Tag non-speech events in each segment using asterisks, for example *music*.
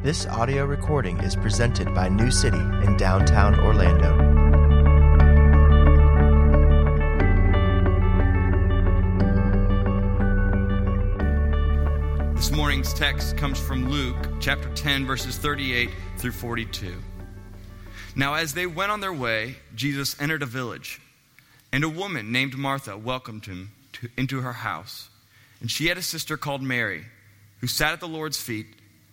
This audio recording is presented by New City in downtown Orlando. This morning's text comes from Luke chapter 10, verses 38 through 42. Now, as they went on their way, Jesus entered a village, and a woman named Martha welcomed him to, into her house. And she had a sister called Mary, who sat at the Lord's feet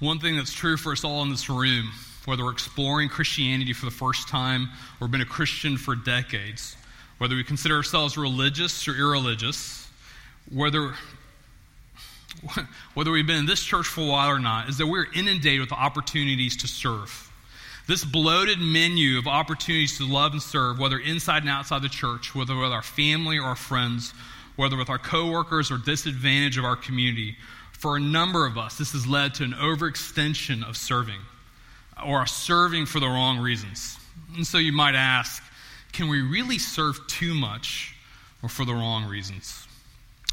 One thing that's true for us all in this room, whether we're exploring Christianity for the first time or been a Christian for decades, whether we consider ourselves religious or irreligious, whether *laughs* whether we've been in this church for a while or not, is that we're inundated with opportunities to serve. This bloated menu of opportunities to love and serve, whether inside and outside the church, whether with our family or our friends, whether with our coworkers or disadvantage of our community, for a number of us, this has led to an overextension of serving or serving for the wrong reasons. And so you might ask, can we really serve too much or for the wrong reasons?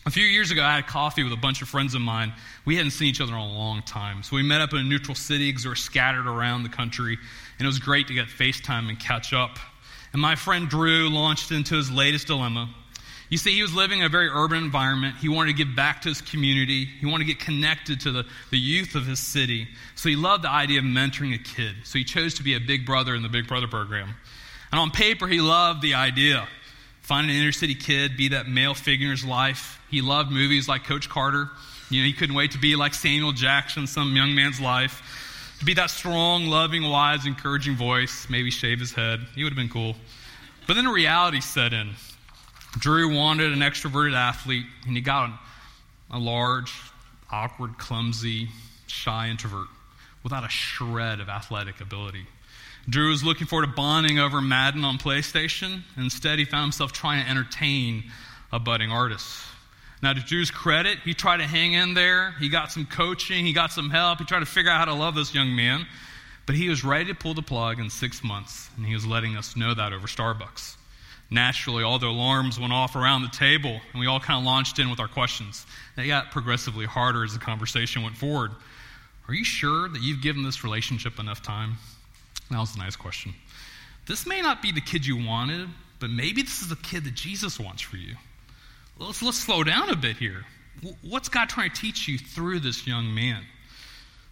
A few years ago, I had coffee with a bunch of friends of mine. We hadn't seen each other in a long time. So we met up in a neutral city because we were scattered around the country. And it was great to get FaceTime and catch up. And my friend Drew launched into his latest dilemma. You see, he was living in a very urban environment. He wanted to give back to his community. He wanted to get connected to the, the youth of his city. So he loved the idea of mentoring a kid. So he chose to be a big brother in the Big Brother program. And on paper, he loved the idea. Find an inner city kid, be that male figure in his life. He loved movies like Coach Carter. You know, he couldn't wait to be like Samuel Jackson, some young man's life. To be that strong, loving, wise, encouraging voice, maybe shave his head. He would have been cool. But then reality set in. Drew wanted an extroverted athlete, and he got a large, awkward, clumsy, shy introvert without a shred of athletic ability. Drew was looking forward to bonding over Madden on PlayStation. Instead, he found himself trying to entertain a budding artist. Now, to Drew's credit, he tried to hang in there. He got some coaching, he got some help. He tried to figure out how to love this young man. But he was ready to pull the plug in six months, and he was letting us know that over Starbucks. Naturally, all the alarms went off around the table, and we all kind of launched in with our questions. They got progressively harder as the conversation went forward. Are you sure that you've given this relationship enough time? That was a nice question. This may not be the kid you wanted, but maybe this is the kid that Jesus wants for you. Let's, let's slow down a bit here. What's God trying to teach you through this young man?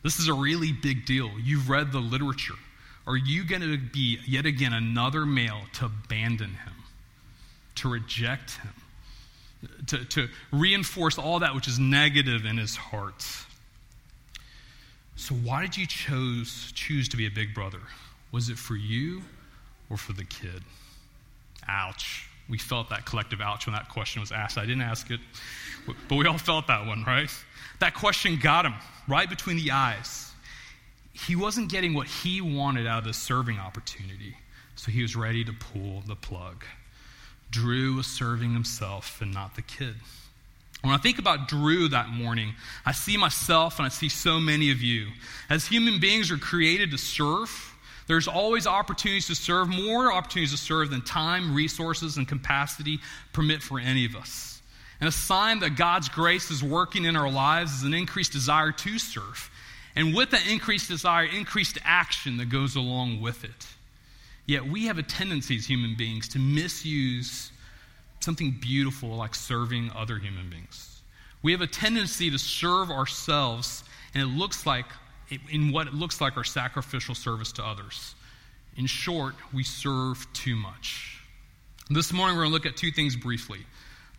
This is a really big deal. You've read the literature. Are you going to be yet again another male to abandon him, to reject him, to, to reinforce all that which is negative in his heart? So, why did you chose, choose to be a big brother? Was it for you or for the kid? Ouch. We felt that collective ouch when that question was asked. I didn't ask it, but we all felt that one, right? That question got him right between the eyes. He wasn't getting what he wanted out of the serving opportunity, so he was ready to pull the plug. Drew was serving himself and not the kid. When I think about Drew that morning, I see myself and I see so many of you. As human beings are created to serve, there's always opportunities to serve, more opportunities to serve than time, resources, and capacity permit for any of us. And a sign that God's grace is working in our lives is an increased desire to serve. And with that increased desire, increased action that goes along with it. Yet we have a tendency as human beings to misuse something beautiful like serving other human beings. We have a tendency to serve ourselves, and it looks like in what it looks like our sacrificial service to others. In short, we serve too much. This morning, we're going to look at two things briefly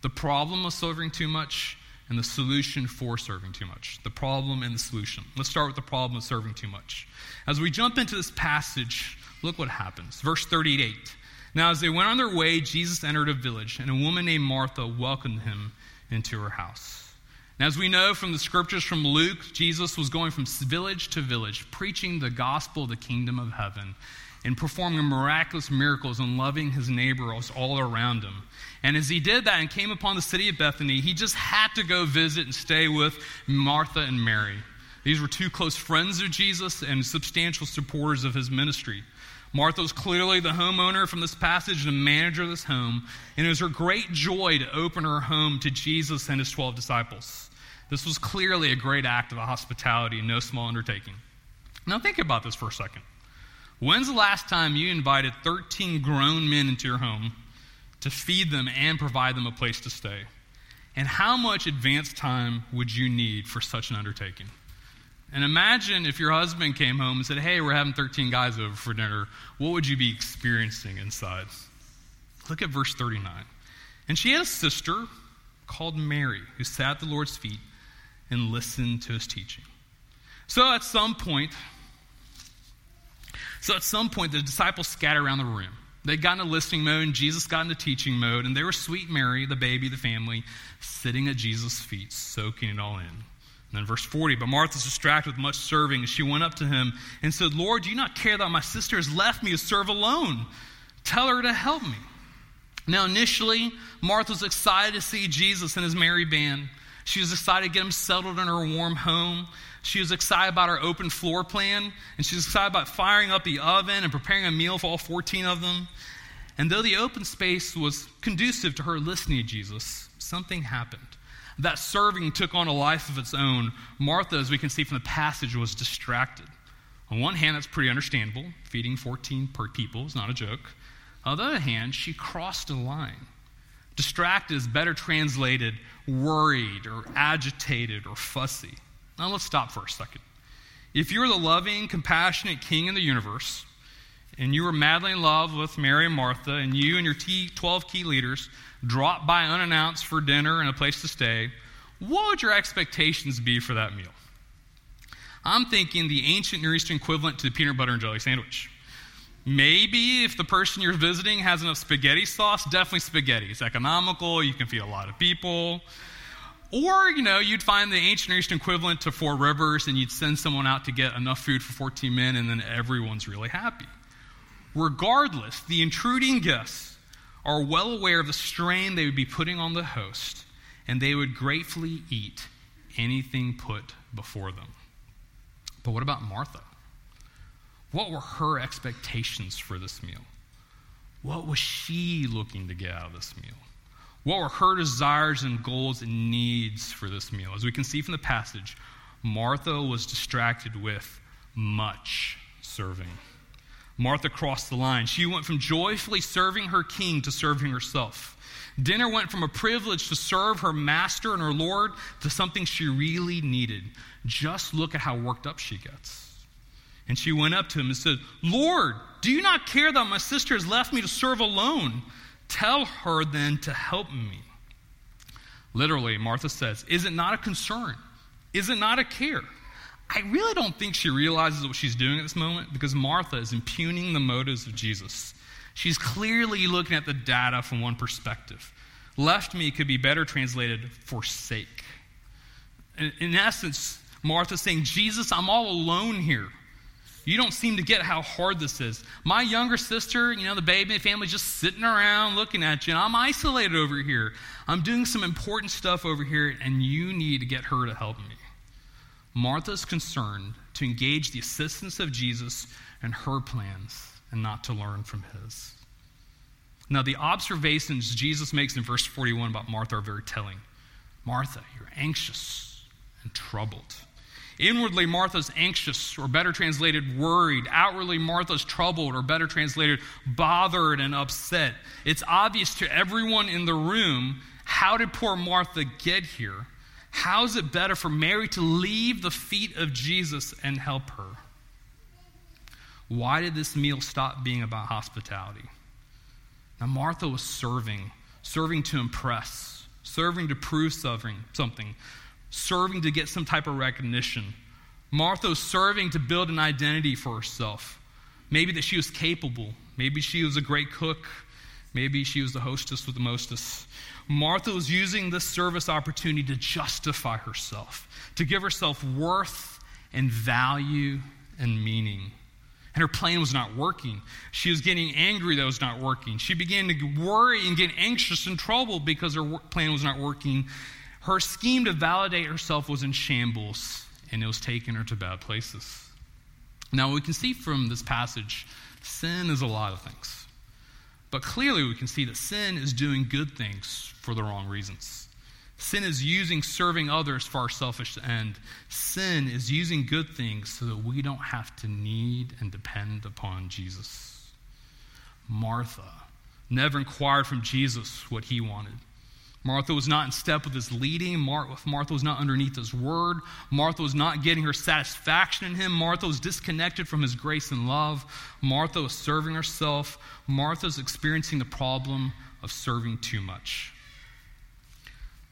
the problem of serving too much and the solution for serving too much. The problem and the solution. Let's start with the problem of serving too much. As we jump into this passage, look what happens. Verse 38. Now, as they went on their way, Jesus entered a village, and a woman named Martha welcomed him into her house. And as we know from the scriptures from Luke, Jesus was going from village to village, preaching the gospel of the kingdom of heaven and performing miraculous miracles and loving his neighbors all around him. And as he did that and came upon the city of Bethany, he just had to go visit and stay with Martha and Mary. These were two close friends of Jesus and substantial supporters of his ministry. Martha was clearly the homeowner from this passage the manager of this home, and it was her great joy to open her home to Jesus and his 12 disciples. This was clearly a great act of hospitality, and no small undertaking. Now, think about this for a second. When's the last time you invited 13 grown men into your home to feed them and provide them a place to stay? And how much advance time would you need for such an undertaking? And imagine if your husband came home and said, Hey, we're having 13 guys over for dinner. What would you be experiencing inside? Look at verse 39. And she had a sister called Mary who sat at the Lord's feet and listened to his teaching. So at some point, so at some point, the disciples scattered around the room. They got into listening mode, and Jesus got into teaching mode, and there was sweet Mary, the baby, the family, sitting at Jesus' feet, soaking it all in. And then verse 40, but Martha's distracted with much serving, and she went up to him and said, Lord, do you not care that my sister has left me to serve alone? Tell her to help me. Now, initially, Martha was excited to see Jesus and his merry band. She was excited to get him settled in her warm home. She was excited about her open floor plan, and she was excited about firing up the oven and preparing a meal for all 14 of them. And though the open space was conducive to her listening to Jesus, something happened. That serving took on a life of its own. Martha, as we can see from the passage, was distracted. On one hand, that's pretty understandable. Feeding 14 per people is not a joke. On the other hand, she crossed a line. Distracted is better translated worried or agitated or fussy. Now let's stop for a second. If you're the loving, compassionate king in the universe, and you were madly in love with Mary and Martha, and you and your 12 key leaders drop by unannounced for dinner and a place to stay, what would your expectations be for that meal? I'm thinking the ancient Near Eastern equivalent to the peanut butter and jelly sandwich. Maybe if the person you're visiting has enough spaghetti sauce, definitely spaghetti. It's economical, you can feed a lot of people. Or, you know, you'd find the ancient Near Eastern equivalent to Four Rivers and you'd send someone out to get enough food for 14 men and then everyone's really happy. Regardless, the intruding guests are well aware of the strain they would be putting on the host and they would gratefully eat anything put before them. But what about Martha? What were her expectations for this meal? What was she looking to get out of this meal? What were her desires and goals and needs for this meal? As we can see from the passage, Martha was distracted with much serving. Martha crossed the line. She went from joyfully serving her king to serving herself. Dinner went from a privilege to serve her master and her Lord to something she really needed. Just look at how worked up she gets. And she went up to him and said, Lord, do you not care that my sister has left me to serve alone? Tell her then to help me. Literally, Martha says, Is it not a concern? Is it not a care? I really don't think she realizes what she's doing at this moment because Martha is impugning the motives of Jesus. She's clearly looking at the data from one perspective. Left me could be better translated forsake. In, in essence, Martha's saying, Jesus, I'm all alone here. You don't seem to get how hard this is. My younger sister, you know, the baby family just sitting around looking at you, and I'm isolated over here. I'm doing some important stuff over here, and you need to get her to help me. Martha's concerned to engage the assistance of Jesus and her plans and not to learn from his. Now, the observations Jesus makes in verse 41 about Martha are very telling. Martha, you're anxious and troubled. Inwardly, Martha's anxious, or better translated, worried. Outwardly, Martha's troubled, or better translated, bothered and upset. It's obvious to everyone in the room how did poor Martha get here? How is it better for Mary to leave the feet of Jesus and help her? Why did this meal stop being about hospitality? Now, Martha was serving, serving to impress, serving to prove something, something serving to get some type of recognition. Martha was serving to build an identity for herself. Maybe that she was capable. Maybe she was a great cook. Maybe she was the hostess with the mostest. Martha was using this service opportunity to justify herself, to give herself worth and value and meaning. And her plan was not working. She was getting angry that it was not working. She began to worry and get anxious and troubled because her plan was not working. Her scheme to validate herself was in shambles, and it was taking her to bad places. Now, we can see from this passage, sin is a lot of things. But clearly, we can see that sin is doing good things for the wrong reasons. Sin is using serving others for our selfish end. Sin is using good things so that we don't have to need and depend upon Jesus. Martha never inquired from Jesus what he wanted. Martha was not in step with his leading. Martha was not underneath his word. Martha was not getting her satisfaction in him. Martha was disconnected from his grace and love. Martha was serving herself. Martha was experiencing the problem of serving too much.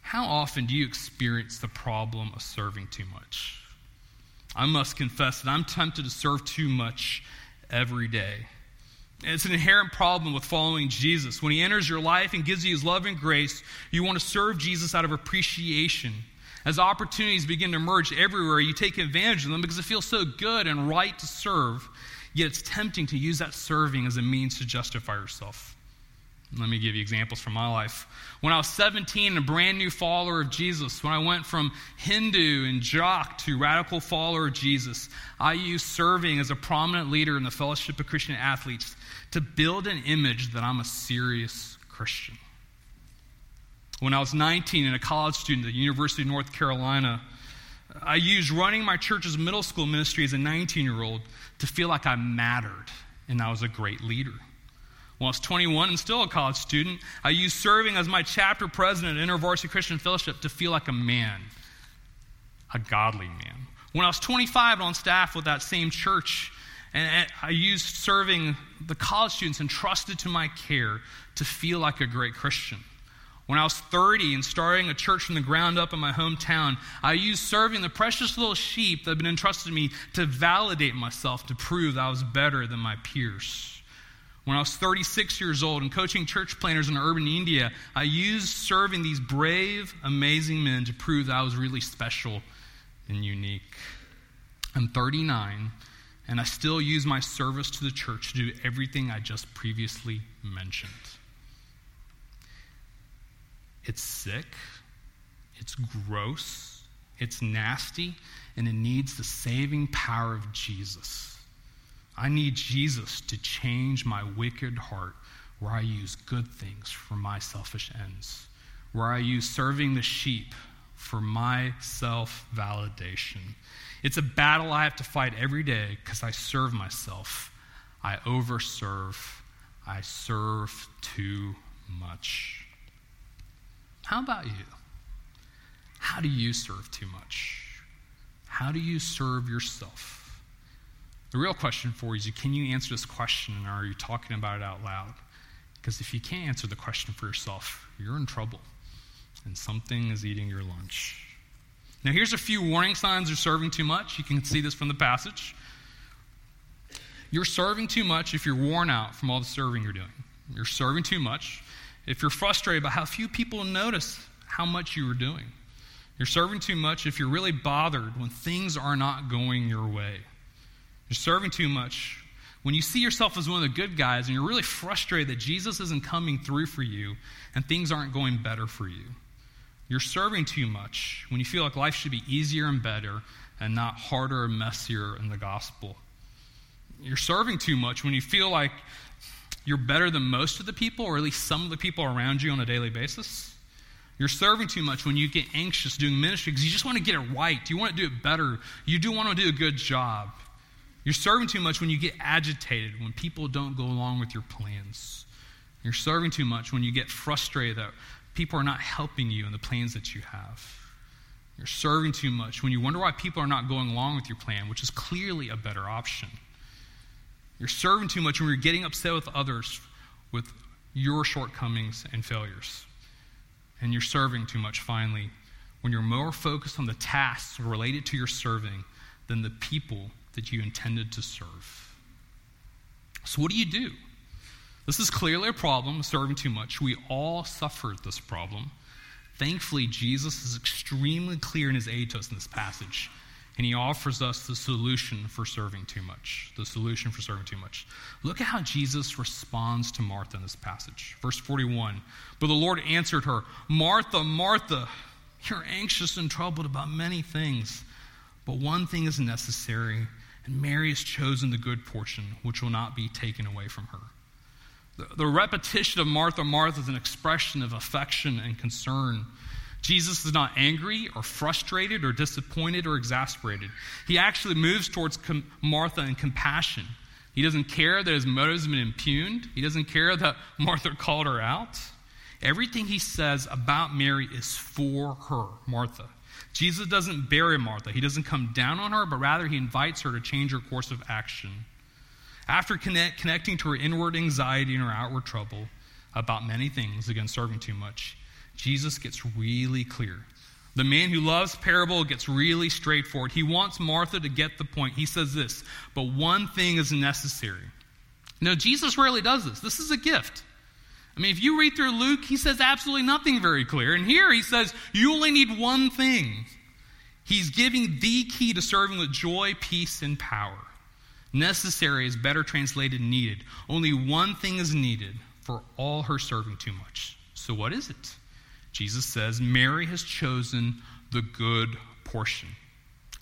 How often do you experience the problem of serving too much? I must confess that I'm tempted to serve too much every day. It's an inherent problem with following Jesus. When he enters your life and gives you his love and grace, you want to serve Jesus out of appreciation. As opportunities begin to emerge everywhere, you take advantage of them because it feels so good and right to serve, yet it's tempting to use that serving as a means to justify yourself. Let me give you examples from my life. When I was 17 a brand new follower of Jesus, when I went from Hindu and jock to radical follower of Jesus, I used serving as a prominent leader in the Fellowship of Christian Athletes to build an image that I'm a serious Christian. When I was 19 and a college student at the University of North Carolina, I used running my church's middle school ministry as a 19 year old to feel like I mattered and I was a great leader. When I was 21 and still a college student, I used serving as my chapter president at InterVarsity Christian Fellowship to feel like a man, a godly man. When I was 25 and on staff with that same church, and I used serving the college students entrusted to my care to feel like a great Christian. When I was 30 and starting a church from the ground up in my hometown, I used serving the precious little sheep that had been entrusted to me to validate myself, to prove that I was better than my peers. When I was 36 years old and coaching church planners in urban India, I used serving these brave, amazing men to prove that I was really special and unique. I'm 39, and I still use my service to the church to do everything I just previously mentioned. It's sick, it's gross, it's nasty, and it needs the saving power of Jesus. I need Jesus to change my wicked heart where I use good things for my selfish ends, where I use serving the sheep for my self validation. It's a battle I have to fight every day because I serve myself. I overserve. I serve too much. How about you? How do you serve too much? How do you serve yourself? The real question for you is can you answer this question and are you talking about it out loud? Because if you can't answer the question for yourself, you're in trouble and something is eating your lunch. Now, here's a few warning signs you're serving too much. You can see this from the passage. You're serving too much if you're worn out from all the serving you're doing. You're serving too much if you're frustrated by how few people notice how much you are doing. You're serving too much if you're really bothered when things are not going your way. You're serving too much. When you see yourself as one of the good guys and you're really frustrated that Jesus isn't coming through for you and things aren't going better for you. You're serving too much when you feel like life should be easier and better and not harder and messier in the gospel. You're serving too much when you feel like you're better than most of the people, or at least some of the people around you on a daily basis. You're serving too much when you get anxious doing ministry because you just want to get it right. You want to do it better. You do want to do a good job. You're serving too much when you get agitated, when people don't go along with your plans. You're serving too much when you get frustrated that people are not helping you in the plans that you have. You're serving too much when you wonder why people are not going along with your plan, which is clearly a better option. You're serving too much when you're getting upset with others with your shortcomings and failures. And you're serving too much, finally, when you're more focused on the tasks related to your serving than the people that you intended to serve. So, what do you do? This is clearly a problem, serving too much. We all suffered this problem. Thankfully, Jesus is extremely clear in his aid to us in this passage, and he offers us the solution for serving too much. The solution for serving too much. Look at how Jesus responds to Martha in this passage. Verse 41 But the Lord answered her, Martha, Martha, you're anxious and troubled about many things, but one thing is necessary, and Mary has chosen the good portion, which will not be taken away from her. The, the repetition of Martha, Martha is an expression of affection and concern. Jesus is not angry or frustrated or disappointed or exasperated. He actually moves towards com- Martha in compassion. He doesn't care that his motives have been impugned. He doesn't care that Martha called her out. Everything he says about Mary is for her, Martha. Jesus doesn't bury Martha. He doesn't come down on her, but rather he invites her to change her course of action. After connect, connecting to her inward anxiety and her outward trouble about many things, again, serving too much, Jesus gets really clear. The man who loves parable gets really straightforward. He wants Martha to get the point. He says this, but one thing is necessary. Now, Jesus rarely does this. This is a gift. I mean, if you read through Luke, he says absolutely nothing very clear. And here he says, you only need one thing. He's giving the key to serving with joy, peace, and power. Necessary is better translated needed. Only one thing is needed for all her serving too much. So, what is it? Jesus says, Mary has chosen the good portion.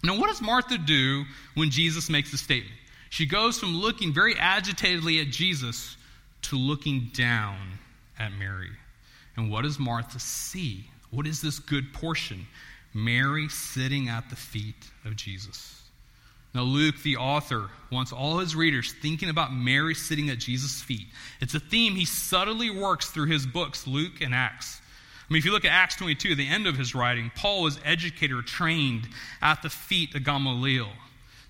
Now, what does Martha do when Jesus makes the statement? She goes from looking very agitatedly at Jesus to looking down at Mary. And what does Martha see? What is this good portion? Mary sitting at the feet of Jesus. Now, Luke, the author, wants all his readers thinking about Mary sitting at Jesus' feet. It's a theme he subtly works through his books, Luke and Acts. I mean, if you look at Acts 22, the end of his writing, Paul was educator trained at the feet of Gamaliel.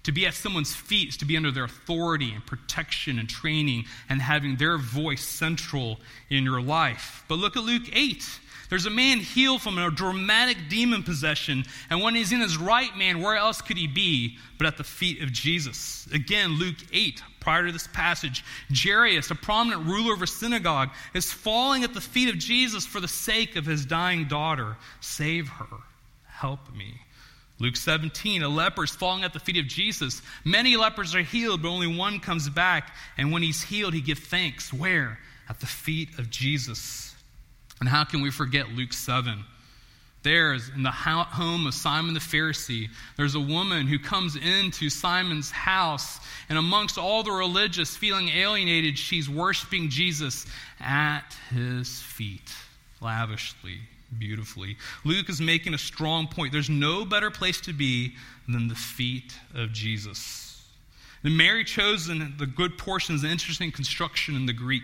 To be at someone's feet is to be under their authority and protection and training and having their voice central in your life. But look at Luke 8. There's a man healed from a dramatic demon possession, and when he's in his right man, where else could he be but at the feet of Jesus? Again, Luke 8, prior to this passage, Jairus, a prominent ruler of a synagogue, is falling at the feet of Jesus for the sake of his dying daughter. Save her. Help me. Luke 17, a leper is falling at the feet of Jesus. Many lepers are healed, but only one comes back. And when he's healed, he gives thanks. Where? At the feet of Jesus. And how can we forget Luke 7? There's in the home of Simon the Pharisee, there's a woman who comes into Simon's house, and amongst all the religious feeling alienated, she's worshiping Jesus at his feet, lavishly, beautifully. Luke is making a strong point. There's no better place to be than the feet of Jesus. And Mary chosen the good portion is an interesting construction in the Greek.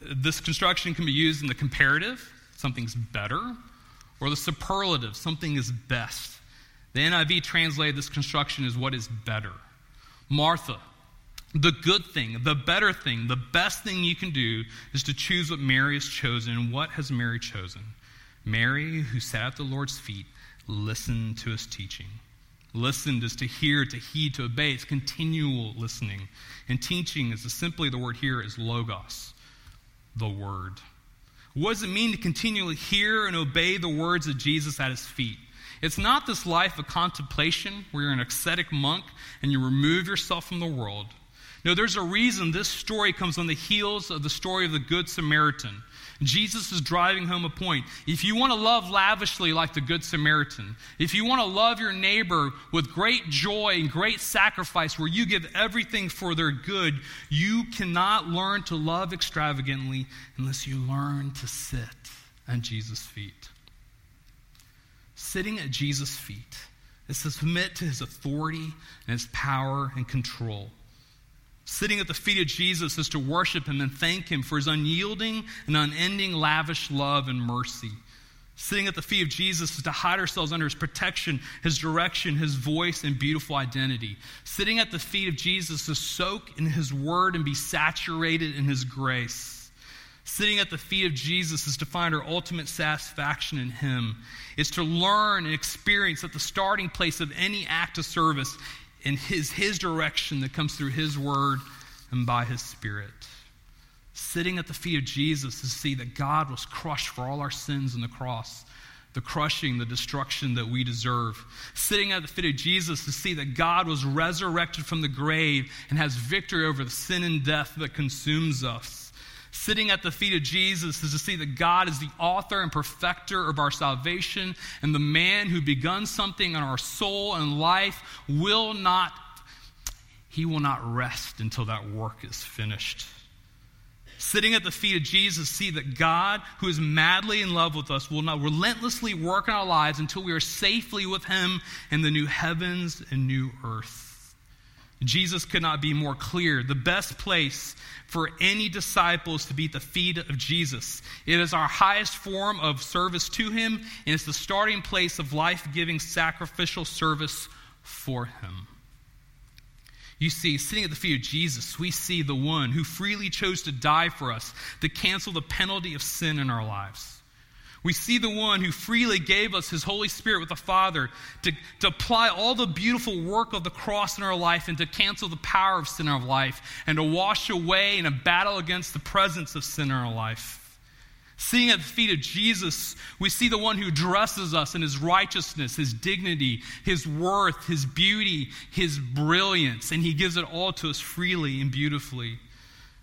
This construction can be used in the comparative, something's better, or the superlative, something is best. The NIV translated this construction as what is better. Martha, the good thing, the better thing, the best thing you can do is to choose what Mary has chosen. What has Mary chosen? Mary, who sat at the Lord's feet, listened to his teaching. Listened is to hear, to heed, to obey. It's continual listening. And teaching is simply the word here is logos the Word. What does it mean to continually hear and obey the words of Jesus at his feet? It's not this life of contemplation where you're an ascetic monk and you remove yourself from the world. No, there's a reason this story comes on the heels of the story of the Good Samaritan. Jesus is driving home a point. If you want to love lavishly like the Good Samaritan, if you want to love your neighbor with great joy and great sacrifice where you give everything for their good, you cannot learn to love extravagantly unless you learn to sit at Jesus' feet. Sitting at Jesus' feet is to submit to his authority and his power and control. Sitting at the feet of Jesus is to worship him and thank him for his unyielding and unending lavish love and mercy. Sitting at the feet of Jesus is to hide ourselves under his protection, his direction, his voice, and beautiful identity. Sitting at the feet of Jesus is to soak in his word and be saturated in his grace. Sitting at the feet of Jesus is to find our ultimate satisfaction in him. It's to learn and experience at the starting place of any act of service in his, his direction that comes through his word and by his spirit. Sitting at the feet of Jesus to see that God was crushed for all our sins on the cross, the crushing, the destruction that we deserve. Sitting at the feet of Jesus to see that God was resurrected from the grave and has victory over the sin and death that consumes us Sitting at the feet of Jesus is to see that God is the author and perfecter of our salvation, and the man who begun something in our soul and life will not, he will not rest until that work is finished. Sitting at the feet of Jesus, see that God, who is madly in love with us, will not relentlessly work in our lives until we are safely with Him in the new heavens and new earth. Jesus could not be more clear. The best place for any disciples to be at the feet of Jesus. It is our highest form of service to Him, and it's the starting place of life giving sacrificial service for Him. You see, sitting at the feet of Jesus, we see the one who freely chose to die for us to cancel the penalty of sin in our lives. We see the one who freely gave us his Holy Spirit with the Father to, to apply all the beautiful work of the cross in our life and to cancel the power of sin in our life and to wash away in a battle against the presence of sin in our life. Seeing at the feet of Jesus, we see the one who dresses us in his righteousness, his dignity, his worth, his beauty, his brilliance, and he gives it all to us freely and beautifully.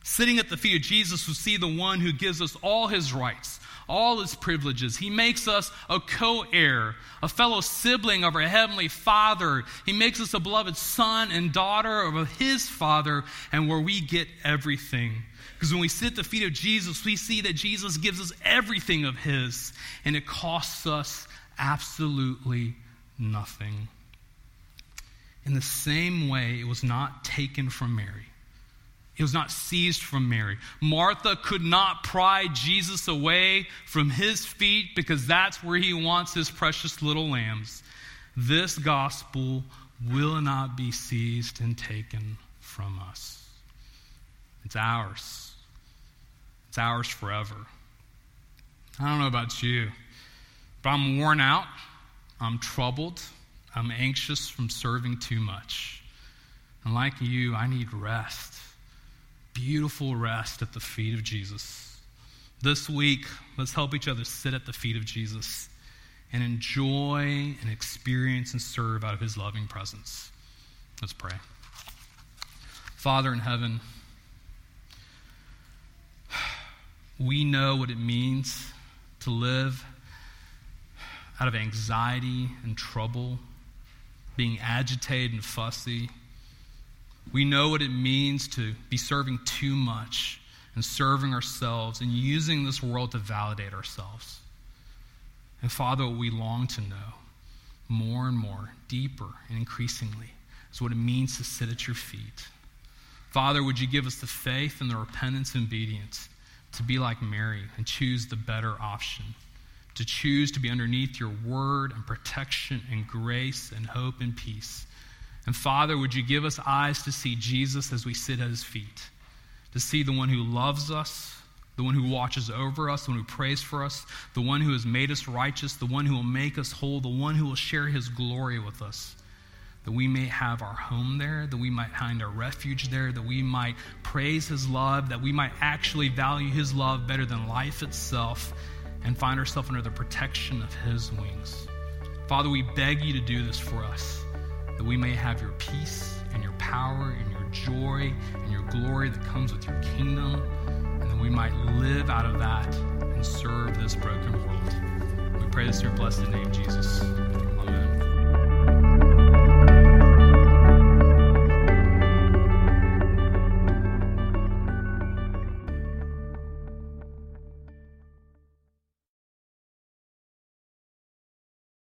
Sitting at the feet of Jesus, we see the one who gives us all his rights, all his privileges. He makes us a co heir, a fellow sibling of our Heavenly Father. He makes us a beloved son and daughter of his Father, and where we get everything. Because when we sit at the feet of Jesus, we see that Jesus gives us everything of his, and it costs us absolutely nothing. In the same way, it was not taken from Mary. It was not seized from Mary. Martha could not pry Jesus away from his feet because that's where he wants his precious little lambs. This gospel will not be seized and taken from us. It's ours. It's ours forever. I don't know about you, but I'm worn out. I'm troubled. I'm anxious from serving too much. And like you, I need rest beautiful rest at the feet of Jesus. This week, let's help each other sit at the feet of Jesus and enjoy and experience and serve out of his loving presence. Let's pray. Father in heaven, we know what it means to live out of anxiety and trouble, being agitated and fussy we know what it means to be serving too much and serving ourselves and using this world to validate ourselves. And Father, what we long to know more and more, deeper and increasingly, is what it means to sit at your feet. Father, would you give us the faith and the repentance and obedience to be like Mary and choose the better option? To choose to be underneath your word and protection and grace and hope and peace and Father, would you give us eyes to see Jesus as we sit at his feet, to see the one who loves us, the one who watches over us, the one who prays for us, the one who has made us righteous, the one who will make us whole, the one who will share his glory with us. That we may have our home there, that we might find our refuge there, that we might praise his love, that we might actually value his love better than life itself, and find ourselves under the protection of his wings. Father, we beg you to do this for us that we may have your peace and your power and your joy and your glory that comes with your kingdom, and that we might live out of that and serve this broken world. We pray this in your blessed name, Jesus.